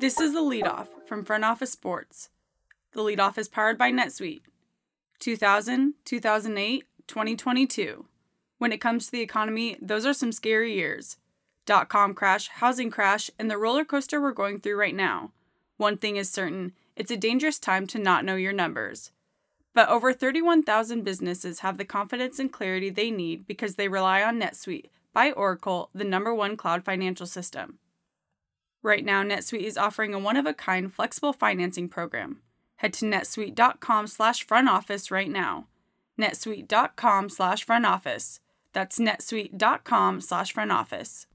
This is the leadoff from Front Office Sports. The leadoff is powered by NetSuite. 2000, 2008, 2022. When it comes to the economy, those are some scary years. Dot com crash, housing crash, and the roller coaster we're going through right now. One thing is certain it's a dangerous time to not know your numbers. But over 31,000 businesses have the confidence and clarity they need because they rely on NetSuite by Oracle, the number one cloud financial system. Right now, NetSuite is offering a one-of-a-kind flexible financing program. Head to netsuite.com slash front office right now. netsuite.com slash front office. That's netsuite.com slash front office.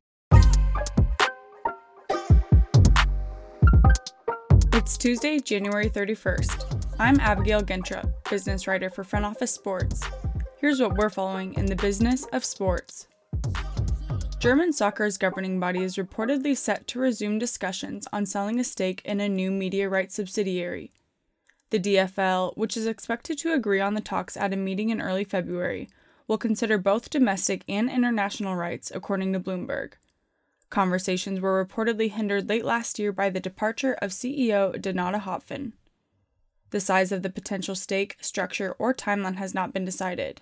It's Tuesday, January 31st. I'm Abigail Gentrup, business writer for Front Office Sports. Here's what we're following in the business of sports. German soccer's governing body is reportedly set to resume discussions on selling a stake in a new media rights subsidiary. The DFL, which is expected to agree on the talks at a meeting in early February, will consider both domestic and international rights, according to Bloomberg. Conversations were reportedly hindered late last year by the departure of CEO Donata Hopfen. The size of the potential stake, structure, or timeline has not been decided.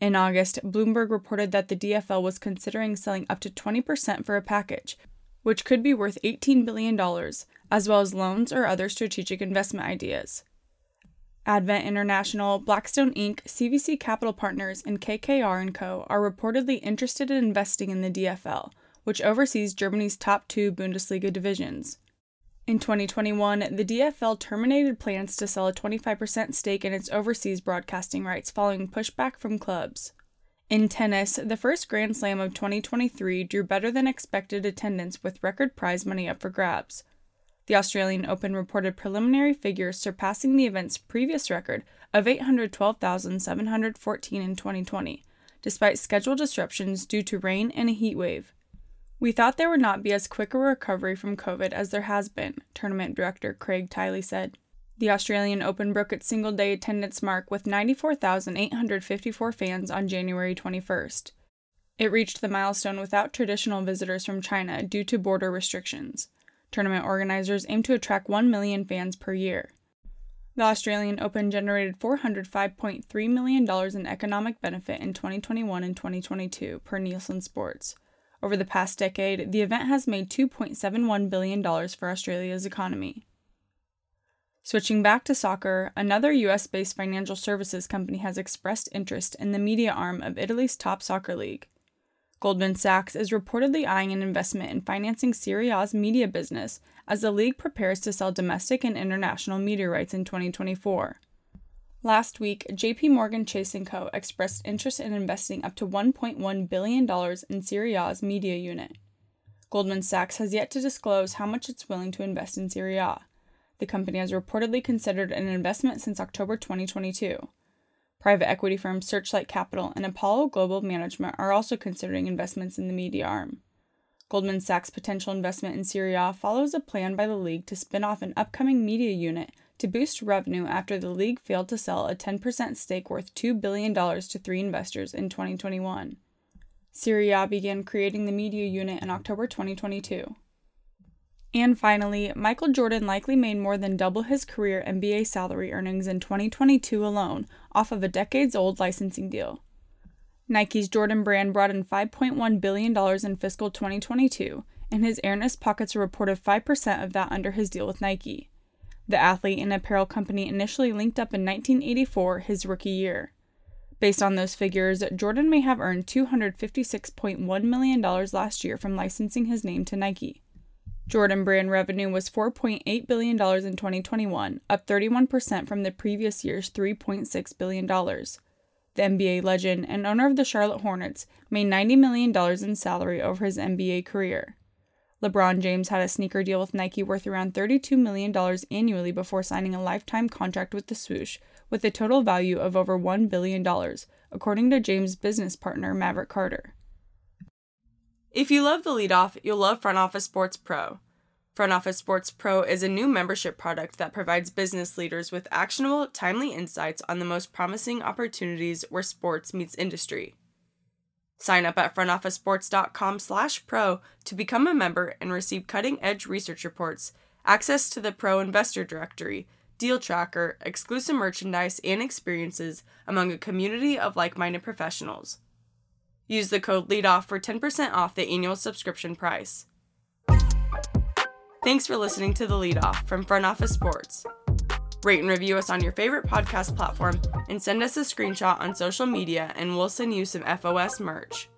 In August, Bloomberg reported that the DFL was considering selling up to 20% for a package, which could be worth $18 billion, as well as loans or other strategic investment ideas. Advent International, Blackstone Inc., CVC Capital Partners, and KKR & Co. are reportedly interested in investing in the DFL, which oversees Germany's top two Bundesliga divisions. In 2021, the DFL terminated plans to sell a 25% stake in its overseas broadcasting rights following pushback from clubs. In tennis, the first Grand Slam of 2023 drew better than expected attendance with record prize money up for grabs. The Australian Open reported preliminary figures surpassing the event's previous record of 812,714 in 2020, despite schedule disruptions due to rain and a heat wave. We thought there would not be as quick a recovery from COVID as there has been, tournament director Craig Tiley said. The Australian Open broke its single day attendance mark with 94,854 fans on January 21st. It reached the milestone without traditional visitors from China due to border restrictions. Tournament organizers aim to attract 1 million fans per year. The Australian Open generated $405.3 million in economic benefit in 2021 and 2022, per Nielsen Sports. Over the past decade, the event has made $2.71 billion for Australia's economy. Switching back to soccer, another US based financial services company has expressed interest in the media arm of Italy's top soccer league. Goldman Sachs is reportedly eyeing an investment in financing Serie A's media business as the league prepares to sell domestic and international media rights in 2024. Last week, JP Morgan Chase & Co. expressed interest in investing up to $1.1 billion in Serie A's media unit. Goldman Sachs has yet to disclose how much it's willing to invest in Serie A. The company has reportedly considered an investment since October 2022. Private equity firms Searchlight Capital and Apollo Global Management are also considering investments in the media arm. Goldman Sachs' potential investment in Serie A follows a plan by the league to spin off an upcoming media unit to boost revenue after the league failed to sell a 10% stake worth $2 billion to three investors in 2021. Serie A began creating the media unit in October 2022. And finally, Michael Jordan likely made more than double his career NBA salary earnings in 2022 alone off of a decades old licensing deal. Nike's Jordan brand brought in $5.1 billion in fiscal 2022, and his Airness Pockets a reported 5% of that under his deal with Nike. The athlete and apparel company initially linked up in 1984, his rookie year. Based on those figures, Jordan may have earned $256.1 million last year from licensing his name to Nike. Jordan brand revenue was $4.8 billion in 2021, up 31% from the previous year's $3.6 billion. The NBA legend and owner of the Charlotte Hornets made $90 million in salary over his NBA career. LeBron James had a sneaker deal with Nike worth around $32 million annually before signing a lifetime contract with the swoosh, with a total value of over $1 billion, according to James' business partner Maverick Carter. If you love the leadoff, you'll love Front Office Sports Pro. Front Office Sports Pro is a new membership product that provides business leaders with actionable, timely insights on the most promising opportunities where sports meets industry. Sign up at frontofficesports.com slash pro to become a member and receive cutting-edge research reports, access to the Pro Investor Directory, Deal Tracker, exclusive merchandise, and experiences among a community of like minded professionals. Use the code LEADOFF for 10% off the annual subscription price. Thanks for listening to The Leadoff from Front Office Sports. Rate and review us on your favorite podcast platform and send us a screenshot on social media, and we'll send you some FOS merch.